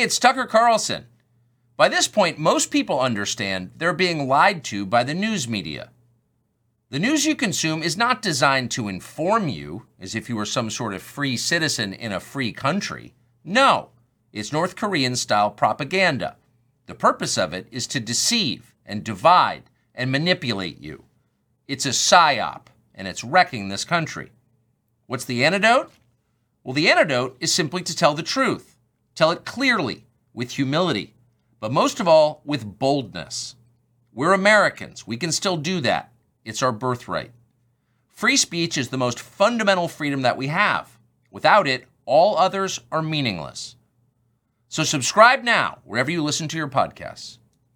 It's Tucker Carlson. By this point, most people understand they're being lied to by the news media. The news you consume is not designed to inform you as if you were some sort of free citizen in a free country. No, it's North Korean style propaganda. The purpose of it is to deceive and divide and manipulate you. It's a psyop, and it's wrecking this country. What's the antidote? Well, the antidote is simply to tell the truth. Tell it clearly, with humility, but most of all, with boldness. We're Americans. We can still do that. It's our birthright. Free speech is the most fundamental freedom that we have. Without it, all others are meaningless. So subscribe now, wherever you listen to your podcasts.